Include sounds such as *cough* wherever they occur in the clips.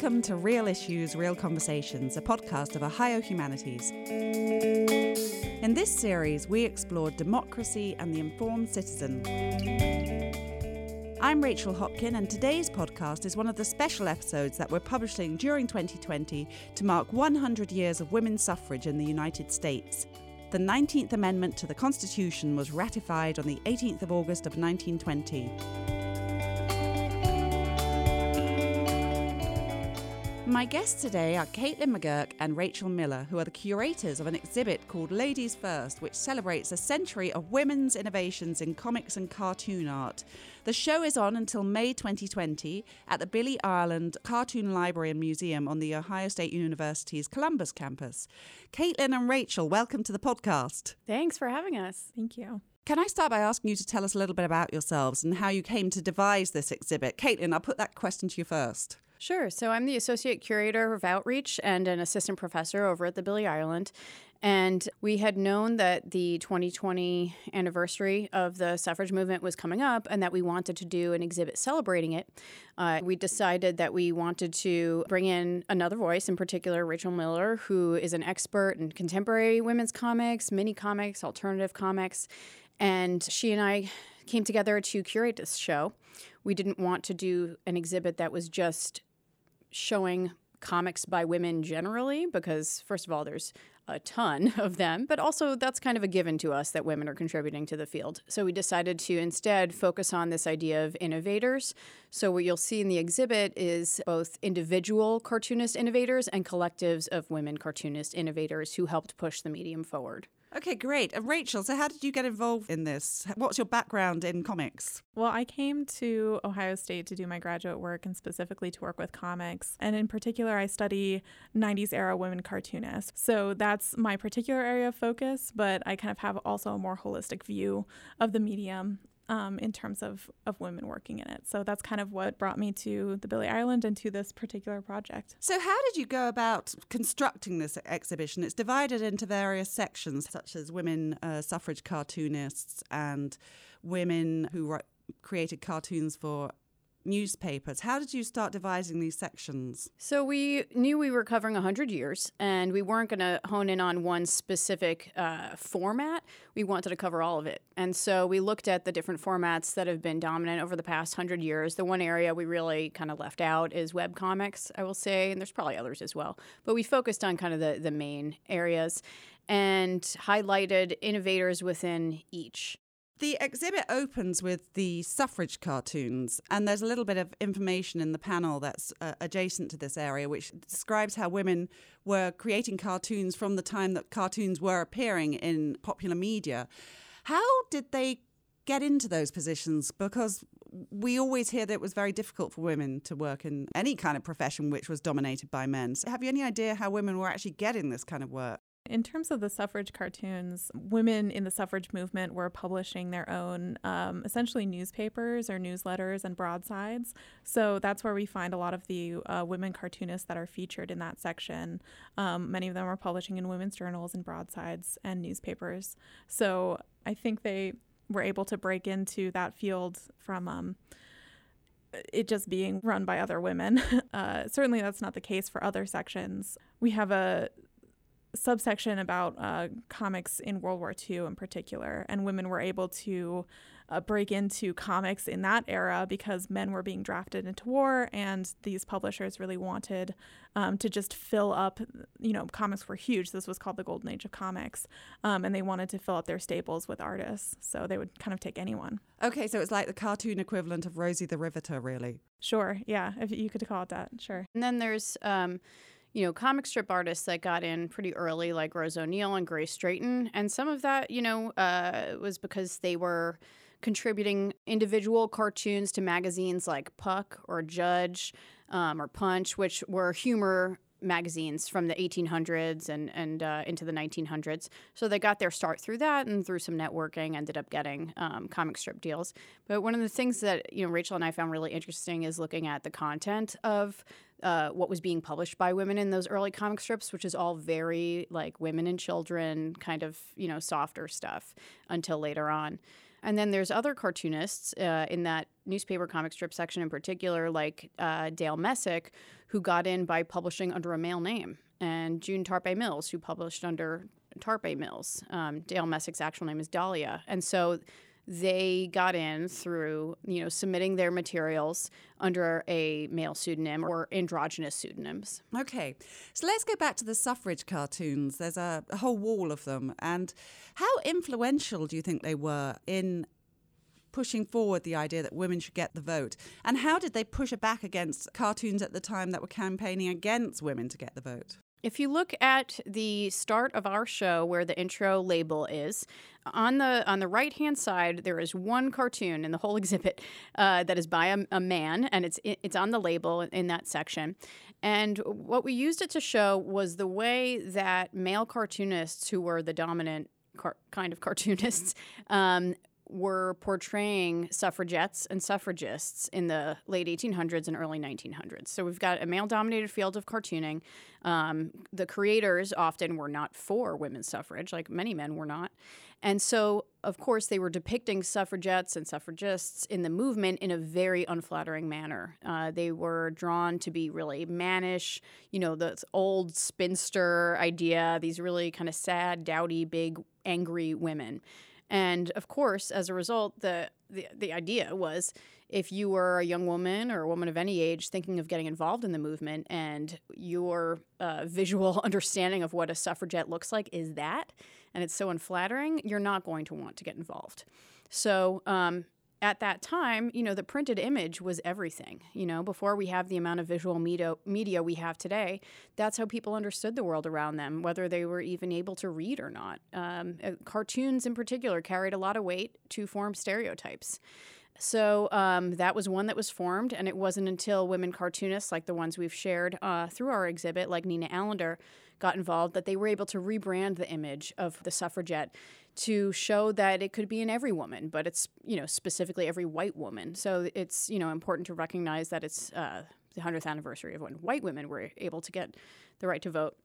Welcome to Real Issues, Real Conversations, a podcast of Ohio Humanities. In this series, we explore democracy and the informed citizen. I'm Rachel Hopkin, and today's podcast is one of the special episodes that we're publishing during 2020 to mark 100 years of women's suffrage in the United States. The 19th Amendment to the Constitution was ratified on the 18th of August of 1920. My guests today are Caitlin McGurk and Rachel Miller, who are the curators of an exhibit called Ladies First, which celebrates a century of women's innovations in comics and cartoon art. The show is on until May 2020 at the Billy Ireland Cartoon Library and Museum on the Ohio State University's Columbus campus. Caitlin and Rachel, welcome to the podcast. Thanks for having us. Thank you. Can I start by asking you to tell us a little bit about yourselves and how you came to devise this exhibit? Caitlin, I'll put that question to you first. Sure. So I'm the associate curator of outreach and an assistant professor over at the Billy Ireland. And we had known that the 2020 anniversary of the suffrage movement was coming up and that we wanted to do an exhibit celebrating it. Uh, we decided that we wanted to bring in another voice, in particular Rachel Miller, who is an expert in contemporary women's comics, mini comics, alternative comics. And she and I came together to curate this show. We didn't want to do an exhibit that was just showing comics by women generally because first of all there's a ton *laughs* of them but also that's kind of a given to us that women are contributing to the field. So we decided to instead focus on this idea of innovators. So what you'll see in the exhibit is both individual cartoonist innovators and collectives of women cartoonist innovators who helped push the medium forward Okay, great. And Rachel, so how did you get involved in this? What's your background in comics? Well, I came to Ohio State to do my graduate work and specifically to work with comics. And in particular, I study 90s era women cartoonists. So that's my particular area of focus, but I kind of have also a more holistic view of the medium um, in terms of, of women working in it. So that's kind of what brought me to the Billy Ireland and to this particular project. So, how did you go about constructing this exhibition? It's divided into various sections, such as women uh, suffrage cartoonists and women who created cartoons for newspapers. How did you start devising these sections? So we knew we were covering 100 years and we weren't going to hone in on one specific uh, format. We wanted to cover all of it. And so we looked at the different formats that have been dominant over the past 100 years. The one area we really kind of left out is web comics, I will say, and there's probably others as well. But we focused on kind of the, the main areas and highlighted innovators within each. The exhibit opens with the suffrage cartoons, and there's a little bit of information in the panel that's uh, adjacent to this area, which describes how women were creating cartoons from the time that cartoons were appearing in popular media. How did they get into those positions? Because we always hear that it was very difficult for women to work in any kind of profession which was dominated by men. So have you any idea how women were actually getting this kind of work? In terms of the suffrage cartoons, women in the suffrage movement were publishing their own um, essentially newspapers or newsletters and broadsides. So that's where we find a lot of the uh, women cartoonists that are featured in that section. Um, many of them are publishing in women's journals and broadsides and newspapers. So I think they were able to break into that field from. Um, it just being run by other women. *laughs* Uh, certainly, that's not the case for other sections. We have a subsection about uh, comics in World War II in particular, and women were able to uh, break into comics in that era because men were being drafted into war, and these publishers really wanted um, to just fill up. You know, comics were huge. This was called the golden age of comics, um, and they wanted to fill up their stables with artists, so they would kind of take anyone. Okay, so it's like the cartoon equivalent of Rosie the Riveter, really. Sure, yeah, if you could call it that, sure. And then there's. Um, you know, comic strip artists that got in pretty early, like Rose O'Neill and Grace Drayton. And some of that, you know, uh, was because they were contributing individual cartoons to magazines like Puck or Judge um, or Punch, which were humor magazines from the 1800s and and uh, into the 1900s. So they got their start through that, and through some networking, ended up getting um, comic strip deals. But one of the things that you know Rachel and I found really interesting is looking at the content of uh, what was being published by women in those early comic strips, which is all very like women and children kind of you know softer stuff until later on. And then there's other cartoonists uh, in that newspaper comic strip section in particular, like uh, Dale Messick, who got in by publishing under a male name, and June Tarpe Mills, who published under Tarpe Mills. Um, Dale Messick's actual name is Dahlia. And so they got in through you know submitting their materials under a male pseudonym or androgynous pseudonyms. Okay, so let's go back to the suffrage cartoons. There's a, a whole wall of them, and how influential do you think they were in pushing forward the idea that women should get the vote? And how did they push it back against cartoons at the time that were campaigning against women to get the vote? If you look at the start of our show where the intro label is, on the on the right hand side there is one cartoon in the whole *laughs* exhibit uh, that is by a, a, man and it's it's on the label in that section. And what we used it to show was the way that male cartoonists who were the dominant car- kind of *laughs* cartoonists um, were portraying suffragettes and suffragists in the late 1800s and early 1900s. So we've got a male dominated field of cartooning. Um, the creators often were not for women's suffrage, like many men were not. And so, of course, they were depicting suffragettes and suffragists in the movement in a very unflattering manner. Uh, they were drawn to be really mannish, you know, the old spinster idea, these really kind of sad, dowdy, big, angry women. And of course, as a result, the, the, the idea was if you were a young woman or a woman of any age thinking of getting involved in the movement and your uh, visual *laughs* understanding of what a suffragette looks like is that, and it's so unflattering, you're not going to want to get involved. So, um, at that time, you know, the printed image was everything. You know, before we have the amount of visual media, media we have today, that's how people understood the world around them, whether they were even able to read or not. Um, uh, cartoons, in particular, carried a lot of weight to form stereotypes. So um, that was one that was formed, and it wasn't until women cartoonists like the ones we've shared uh, through our exhibit, like Nina Allender, got involved, that they were able to rebrand the image of the suffragette to show that it could be in every woman, but it's you know specifically every white woman. So it's you know important to recognize that it's uh, the hundredth anniversary of when white women were able to get the right to vote.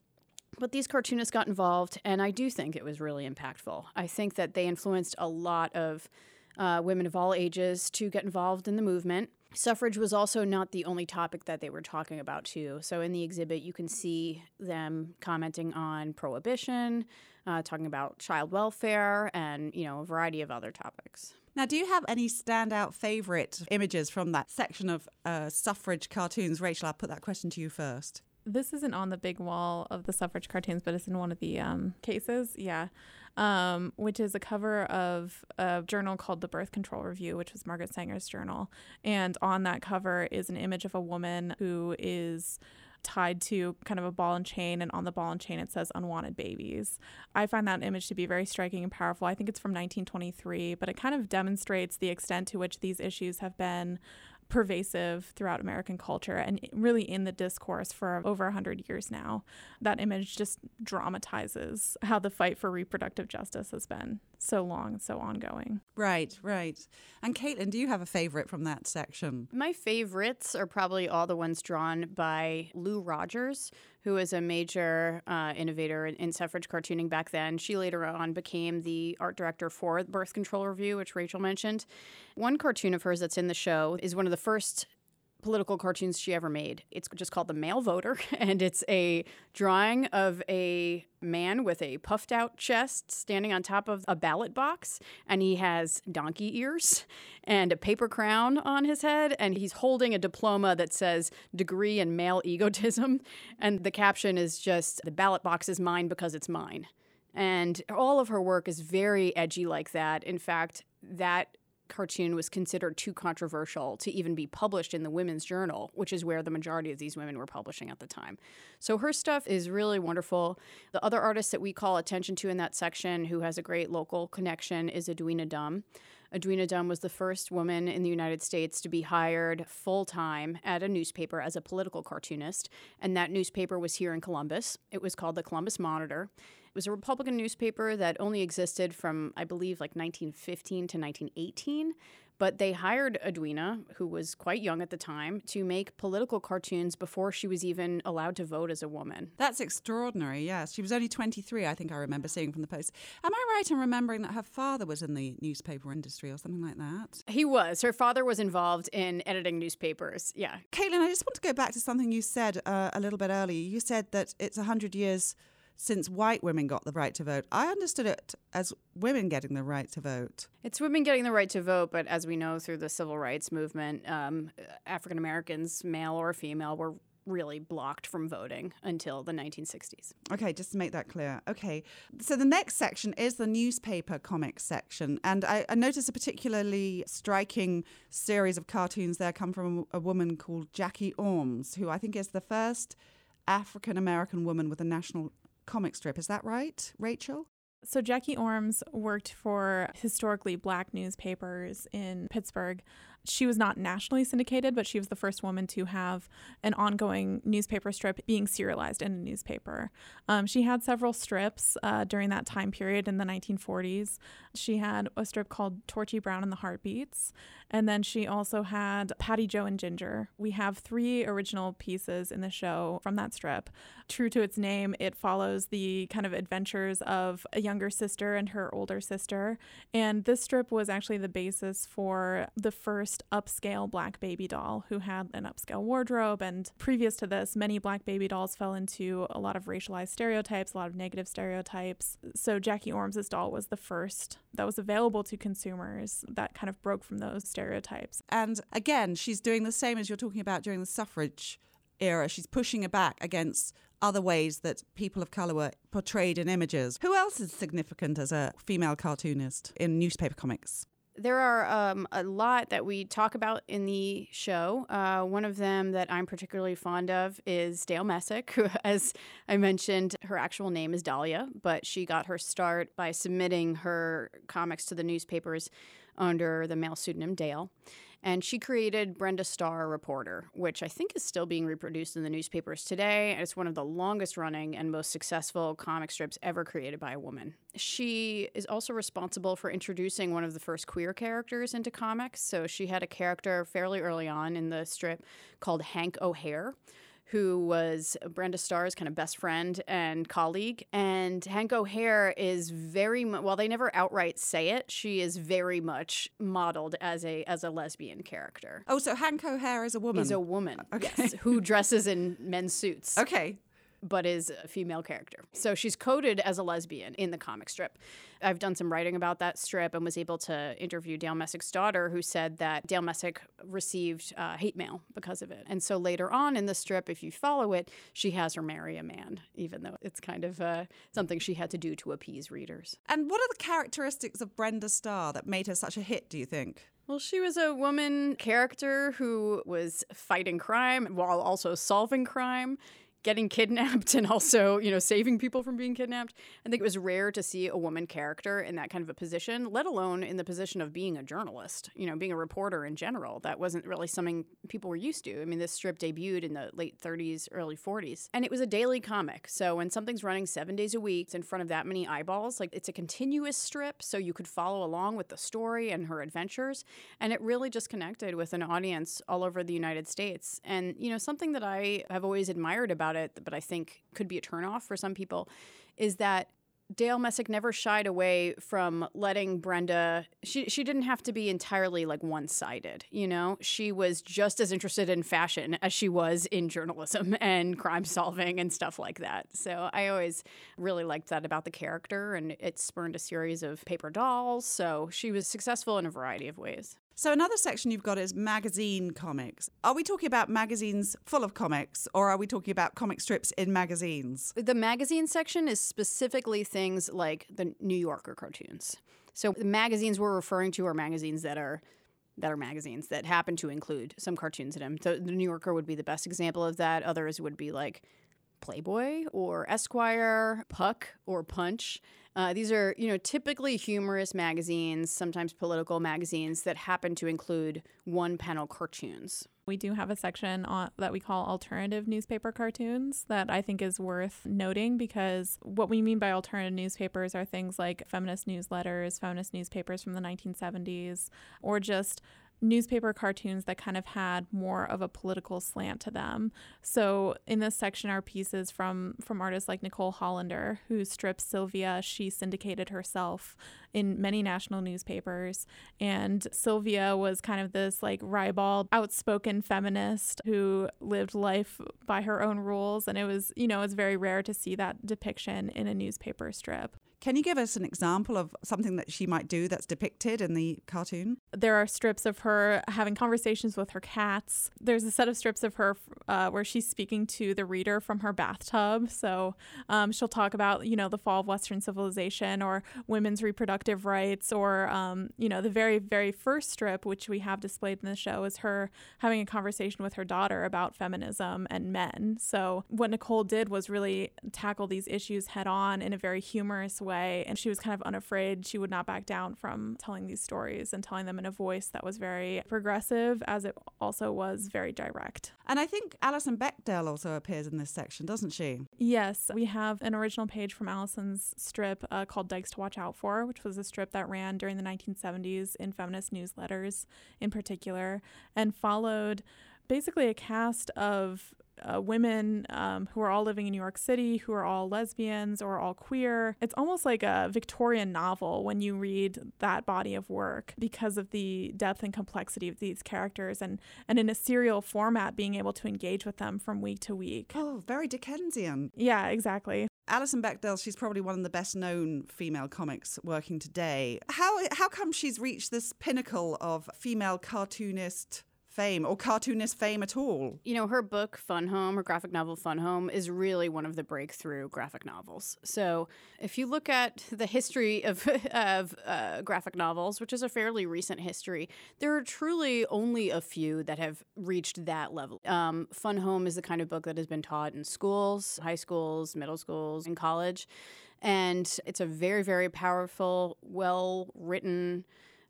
But these cartoonists got involved, and I do think it was really impactful. I think that they influenced a lot of uh, women of all ages to get involved in the movement. Suffrage was also not the only topic that they were talking about, too. So in the exhibit, you can see them commenting on prohibition, uh, talking about child welfare, and you know a variety of other topics. Now, do you have any standout favorite images from that section of uh, suffrage cartoons? Rachel, I'll put that question to you first. This isn't on the big wall of the suffrage cartoons, but it's in one of the um, cases. Yeah um, which is a cover of a journal called the Birth Control Review, which was Margaret Sanger's journal. And on that cover is an image of a woman who is tied to kind of a ball and chain, and on the ball and chain it says unwanted babies. I find that image to be very striking and powerful. I think it's from 1923, but it kind of demonstrates the extent to which these issues have been pervasive throughout American culture and really in the discourse for over 100 years now. That image just dramatizes how the fight for reproductive justice has been so long, so ongoing. Right, right. And Caitlin, do you have a favorite from that section? My favorites are probably all the ones drawn by Lou Rogers, who was a major uh, innovator in, in, suffrage cartooning back then. She later on became the art director for Birth Control Review, which Rachel mentioned. One cartoon of hers that's in the show is one of the first political cartoons she ever made. It's just called The Male Voter, *laughs* and it's a drawing of a man with a puffed out chest standing on top of a ballot box, and he has donkey ears and a paper crown on his head, and he's holding a diploma that says degree in male egotism. And the caption is just, The ballot box is mine because it's mine. And all of her work is very edgy like that. In fact, that cartoon was considered too controversial to even be published in the Women's Journal, which is where the majority of these women were publishing at the time. So her stuff is really wonderful. The other artist that we call attention to in that section who has a great local connection is Edwina Dumm. Edwina Dumm was the first woman in the United States to be hired full time at a newspaper as a political cartoonist, and that newspaper was here in Columbus. It was called the Columbus Monitor. It was a Republican newspaper that only existed from, I believe, like 1915 to 1918 But they hired Edwina, who was quite young at the time, to make political cartoons before she was even allowed to vote as a woman. That's extraordinary, yes. She was only 23, I think I remember seeing from the post. Am I right in remembering that her father was in the newspaper industry or something like that? He was. Her father was involved in editing newspapers. Yeah. Caitlin, I just want to go back to something you said uh, a little bit earlier. You said that it's 100 years since white women got the right to vote. I understood it as women getting the right to vote. It's women getting the right to vote, but as we know through the civil rights movement, um, African Americans, male or female, were really blocked from voting until the 1960s. Okay, just to make that clear. Okay, so the next section is the newspaper comics section. And I, I noticed a particularly striking series of cartoons there come from a woman called Jackie Ormes, who I think is the first African American woman with a national comic strip. Is that right, Rachel? So Jackie Ormes worked for historically black newspapers in Pittsburgh she was not nationally syndicated, but she was the first woman to have an ongoing newspaper strip being serialized in a newspaper. Um, she had several strips uh, during that time period in the 1940s. She had a strip called Torchy Brown and the Heartbeats, and then she also had Patty-Jo and Ginger. We have three original pieces in the show from that strip. True to its name, it follows the kind of adventures of a younger sister and her older sister. And this strip was actually the basis for the first first upscale black baby doll who had an upscale wardrobe. And previous to this, many black baby dolls fell into a lot of racialized stereotypes, a lot of negative stereotypes. So Jackie Ormes' doll was the first that was available to consumers that kind of broke from those stereotypes. And again, she's doing the same as you're talking about during the suffrage era. She's pushing it back against other ways that people of colour were portrayed in images. Who else is significant as a female cartoonist in newspaper comics? There are um, a lot that we talk about in the show. Uh, one of them that I'm particularly fond of is Dale Messick, *laughs* who, as I mentioned, her actual name is Dahlia, but she got her start by submitting her comics to the newspapers under the male pseudonym Dale. And she created Brenda Starr Reporter, which I think is still being reproduced in the newspapers today. It's one of the longest running and most successful comic strips ever created by a woman. She is also responsible for introducing one of the first queer characters into comics. So she had a character fairly early on in the strip called Hank O'Hare who was Brenda Starr's kind of best friend and colleague. And Hank O'Hare is very much, while they never outright say it, she is very much modeled as a as a lesbian character. Oh, so Hank O'Hare is a woman? Is a woman, okay. yes, who dresses in men's suits. Okay but is a female character. So she's coded as a lesbian in the comic strip. I've done some writing about that strip and was able to interview Dale Messick's daughter, who said that Dale Messick received uh, hate mail because of it. And so later on in the strip, if you follow it, she has her marry a man, even though it's kind of uh, something she had to do to appease readers. And what are the characteristics of Brenda Starr that made her such a hit, do you think? Well, she was a woman character who was fighting crime while also solving crime getting kidnapped and also, you know, saving people from being kidnapped. I think it was rare to see a woman character in that kind of a position, let alone in the position of being a journalist, you know, being a reporter in general. That wasn't really something people were used to. I mean, this strip debuted in the late 30s, early 40s, and it was a daily comic. So when something's running seven days a week in front of that many eyeballs, like it's a continuous strip, so you could follow along with the story and her adventures. And it really just connected with an audience all over the United States. And, you know, something that I have always admired about about it, but I think could be a turnoff for some people, is that Dale Messick never shied away from letting Brenda. She she didn't have to be entirely like one sided. You know, she was just as interested in fashion as she was in journalism *laughs* and crime solving and stuff like that. So I always really liked that about the character, and it spurned a series of paper dolls. So she was successful in a variety of ways. So another section you've got is magazine comics. Are we talking about magazines full of comics or are we talking about comic strips in magazines? The magazine section is specifically things like the New Yorker cartoons. So the magazines we're referring to are magazines that are that are magazines that happen to include some cartoons in them. So the New Yorker would be the best example of that. Others would be like Playboy or Esquire, Puck or Punch. Uh, these are, you know, typically humorous magazines, sometimes political magazines that happen to include one panel cartoons. We do have a section on, that we call alternative newspaper cartoons that I think is worth noting because what we mean by alternative newspapers are things like feminist newsletters, feminist newspapers from the 1970s, or just newspaper cartoons that kind of had more of a political slant to them. So in this section are pieces from from artists like Nicole Hollander, who stripped Sylvia. She syndicated herself in many national newspapers. And Sylvia was kind of this like ribald, outspoken feminist who lived life by her own rules. And it was, you know, it's very rare to see that depiction in a newspaper strip. Can you give us an example of something that she might do that's depicted in the cartoon? There are strips of her having conversations with her cats. There's a set of strips of her uh, where she's speaking to the reader from her bathtub. So um, she'll talk about, you know, the fall of Western civilization or women's reproductive rights, or, um, you know, the very, very first strip, which we have displayed in the show, is her having a conversation with her daughter about feminism and men. So what Nicole did was really tackle these issues head on in a very humorous way way. And she was kind of unafraid. She would not back down from telling these stories and telling them in a voice that was very progressive, as it also was very direct. And I think Alison Bechdel also appears in this section, doesn't she? Yes. We have an original page from Alison's strip uh, called Dykes to Watch Out For, which was a strip that ran during the 1970s in feminist newsletters in particular and followed basically a cast of uh, women um, who are all living in New York City, who are all lesbians or all queer. It's almost like a Victorian novel when you read that body of work because of the depth and complexity of these characters and, and in a serial format being able to engage with them from week to week. Oh, very Dickensian. Yeah, exactly. Alison Bechdel, she's probably one of the best known female comics working today. How how come she's reached this pinnacle of female cartoonist fame or cartoonist fame at all. You know, her book Fun Home, her graphic novel Fun Home, is really one of the breakthrough graphic novels. So if you look at the history of, *laughs* of uh, graphic novels, which is a fairly recent history, there are truly only a few that have reached that level. Um, Fun Home is the kind of book that has been taught in schools, high schools, middle schools, and college. And it's a very, very powerful, well written,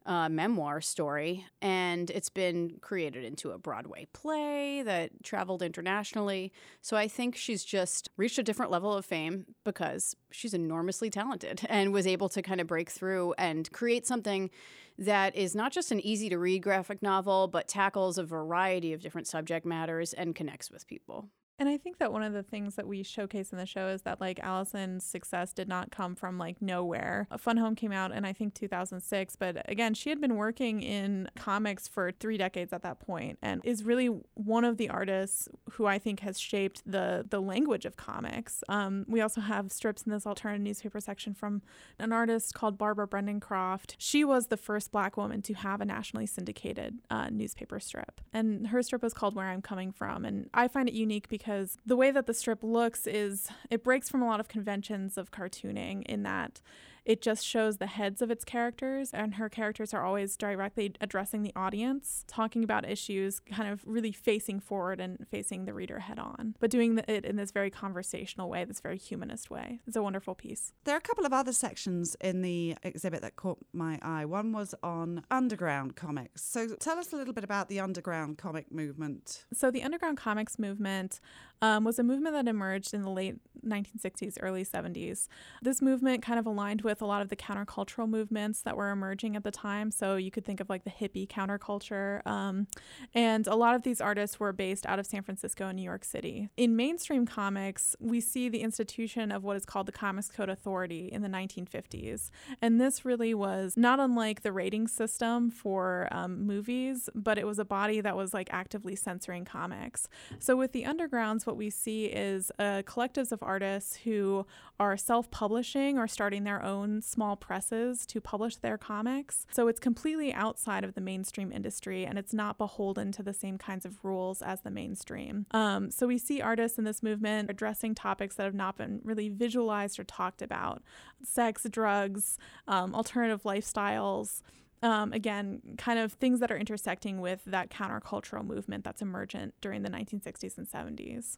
uh, memoir story, and it's been created into a Broadway play that traveled internationally. So I think she's just reached a different level of fame because she's enormously talented *laughs* and was able to kind of break through and create something that is not just an easy to read graphic novel, but tackles a variety of different subject matters and connects with people. And I think that one of the things that we showcase in the show is that like Alison's success did not come from like nowhere. A Fun Home came out in I think 2006, but again, she had been working in comics for 3 decades at that point and is really one of the artists who I think has shaped the the language of comics. Um, we also have strips in this alternative newspaper section from an artist called Barbara Brandon Croft. She was the first black woman to have a nationally syndicated uh, newspaper strip. And her strip was called Where I'm Coming From and I find it unique because because the way that the strip looks is it breaks from a lot of conventions of cartooning in that it just shows the heads of its characters, and her characters are always directly addressing the audience, talking about issues, kind of really facing forward and facing the reader head on, but doing it in this very conversational way, this very humanist way. It's a wonderful piece. There are a couple of other sections in the exhibit that caught my eye. One was on underground comics. So tell us a little bit about the underground comic movement. So, the underground comics movement um, was a movement that emerged in the late 1960s, early 70s. This movement kind of aligned with a lot of the countercultural movements that were emerging at the time. So you could think of like the hippie counterculture. Um, and a lot of these artists were based out of San Francisco and New York City. In mainstream comics, we see the institution of what is called the Comics Code Authority in the 1950s. And this really was not unlike the rating system for um, movies, but it was a body that was like actively censoring comics. So with the undergrounds, what we see is uh, collectives of artists who are self publishing or starting their own small presses to publish their comics. So it's completely outside of the mainstream industry and it's not beholden to the same kinds of rules as the mainstream. Um, so we see artists in this movement addressing topics that have not been really visualized or talked about sex, drugs, um, alternative lifestyles um, again, kind of things that are intersecting with that countercultural movement that's emergent during the 1960s and 70s.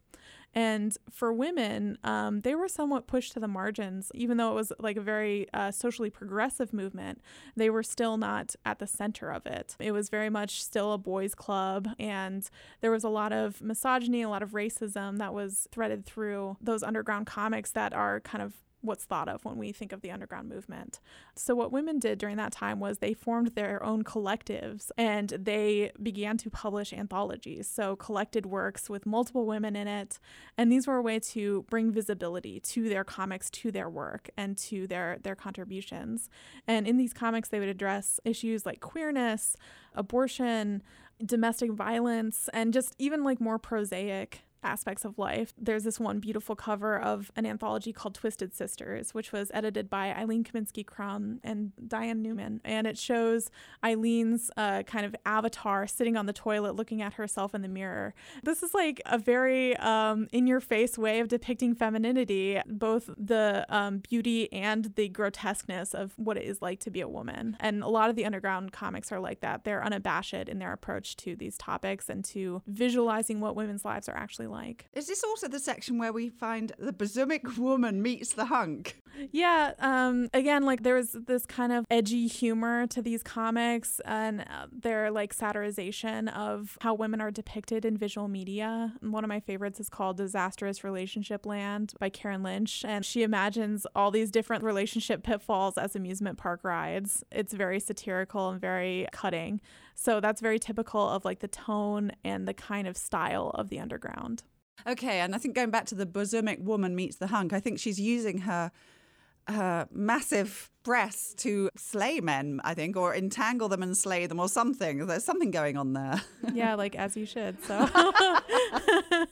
And for women, um, they were somewhat pushed to the margins, even though it was like a very uh, socially progressive movement. They were still not at the center of it. It was very much still a boys' club, and there was a lot of misogyny, a lot of racism that was threaded through those underground comics that are kind of what's thought of when we think of the underground movement. So, what women did during that time was they formed their own collectives and they began to publish anthologies. So, collected works with multiple women in it. And these were a way to bring visibility to their comics, to their work, and to their, their contributions. And in these comics, they would address issues like queerness, abortion, domestic violence, and just even like more prosaic aspects of life. There's this one beautiful cover of an anthology called Twisted Sisters, which was edited by Aline Kominsky Crumb and Diane Noomin. And it shows Aline's uh, kind of avatar sitting on the toilet looking at herself in the mirror. This is like a very um, in your face way of depicting femininity, both the um, beauty and the grotesqueness of what it is like to be a woman. And a lot of the underground comics are like that. They're unabashed in their approach to these topics and to visualizing what women's lives are actually like like. Is this also the section where we find the Bazumic woman meets the hunk? Yeah. Um, again, like there was this kind of edgy humor to these comics, and uh, their like satirization of how women are depicted in visual media. One of my favorites is called Disastrous Relationship Land by Karen Lynch, and she imagines all these different relationship pitfalls as amusement park rides. It's very satirical and very cutting. So that's very typical of like the tone and the kind of style of the underground. Okay, and I think going back to the Bazumic woman meets the hunk, I think she's using her her massive breasts to slay men, I think, or entangle them and slay them or something. There's something going on there. *laughs* Yeah, like as you should. So *laughs*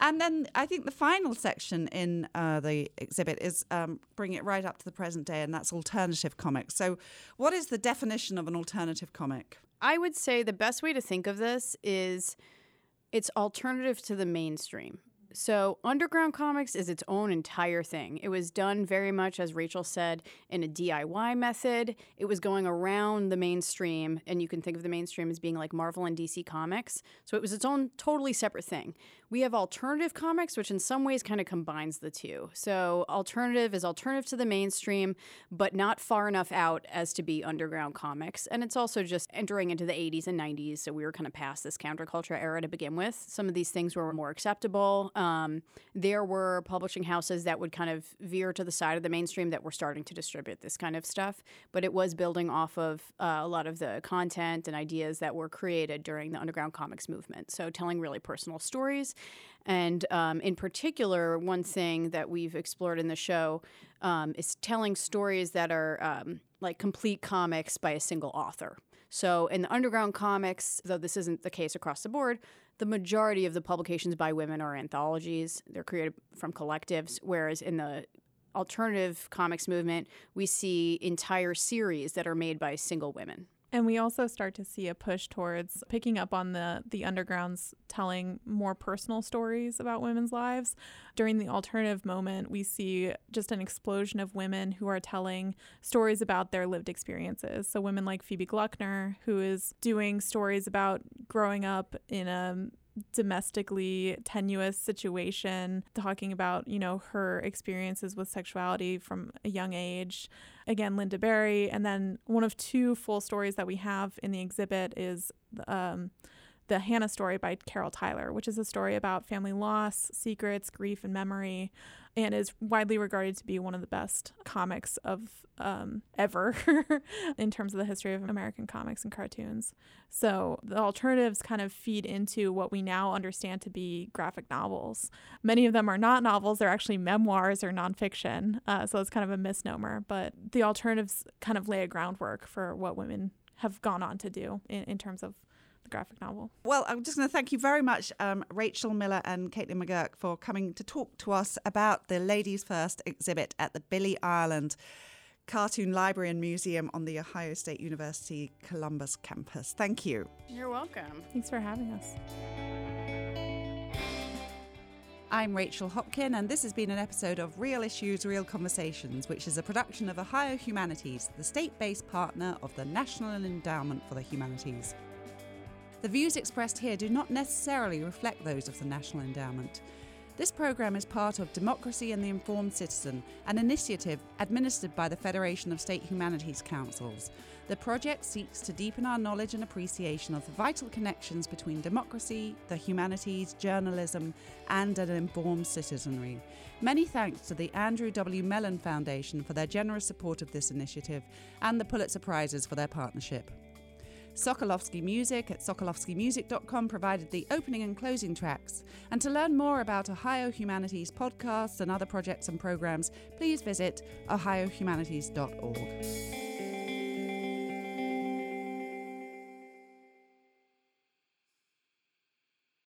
And then I think the final section in uh, the exhibit is um, bring it right up to the present day, and that's alternative comics. So, what is the definition of an alternative comic? I would say the best way to think of this is it's alternative to the mainstream. So, Underground Comics is its own entire thing. It was done very much, as Rachel said, in a DIY method. It was going around the mainstream, and you can think of the mainstream as being like Marvel and DC Comics. So, it was its own totally separate thing. We have alternative comics, which in some ways kind of combines the two. So, alternative is alternative to the mainstream, but not far enough out as to be underground comics. And it's also just entering into the 80s and 90s. So, we were kind of past this counterculture era to begin with. Some of these things were more acceptable. Um, there were publishing houses that would kind of veer to the side of the mainstream that were starting to distribute this kind of stuff. But it was building off of uh, a lot of the content and ideas that were created during the underground comics movement. So, telling really personal stories and um, in particular, one thing that we've explored in the show um, is telling stories that are um, like complete comics by a single author. So in the underground comics, though this isn't the case across the board, the majority of the publications by women are anthologies. They're created from collectives, whereas in the alternative comics movement, we see entire series that are made by single women. And we also start to see a push towards picking up on the the undergrounds telling more personal stories about women's lives. During the alternative moment, we see just an explosion of women who are telling stories about their lived experiences. So women like Phoebe Gloeckner, who is doing stories about growing up in a domestically tenuous situation, talking about, you know, her experiences with sexuality from a young age. Again, Lynda Barry. And then one of two full stories that we have in the exhibit is um, the Hannah story by Carol Tyler, which is a story about family loss, secrets, grief, and memory, and is widely regarded to be one of the best comics of um, ever *laughs* in terms of the history of American comics and cartoons. So the alternatives kind of feed into what we now understand to be graphic novels. Many of them are not novels, they're actually memoirs or nonfiction. Uh, so it's kind of a misnomer, but the alternatives kind of lay a groundwork for what women have gone on to do in, in terms of graphic novel. Well, I'm just going to thank you very much, um, Rachel Miller and Caitlin McGurk, for coming to talk to us about the Ladies First exhibit at the Billy Ireland Cartoon Library and Museum on the Ohio State University Columbus campus. Thank you. You're welcome. Thanks for having us. I'm Rachel Hopkin, and this has been an episode of Real Issues, Real Conversations, which is a production of Ohio Humanities, the state based partner of the National Endowment for the Humanities. The views expressed here do not necessarily reflect those of the National Endowment. This program is part of Democracy and the Informed Citizen, an initiative administered by the Federation of State Humanities Councils. The project seeks to deepen our knowledge and appreciation of the vital connections between democracy, the humanities, journalism, and an informed citizenry. Many thanks to the Andrew W. Mellon Foundation for their generous support of this initiative and the Pulitzer Prizes for their partnership. Sokolovsky Music at sokolovskymusic.com provided the opening and closing tracks. And to learn more about Ohio Humanities podcasts and other projects and programs, please visit ohiohumanities.org.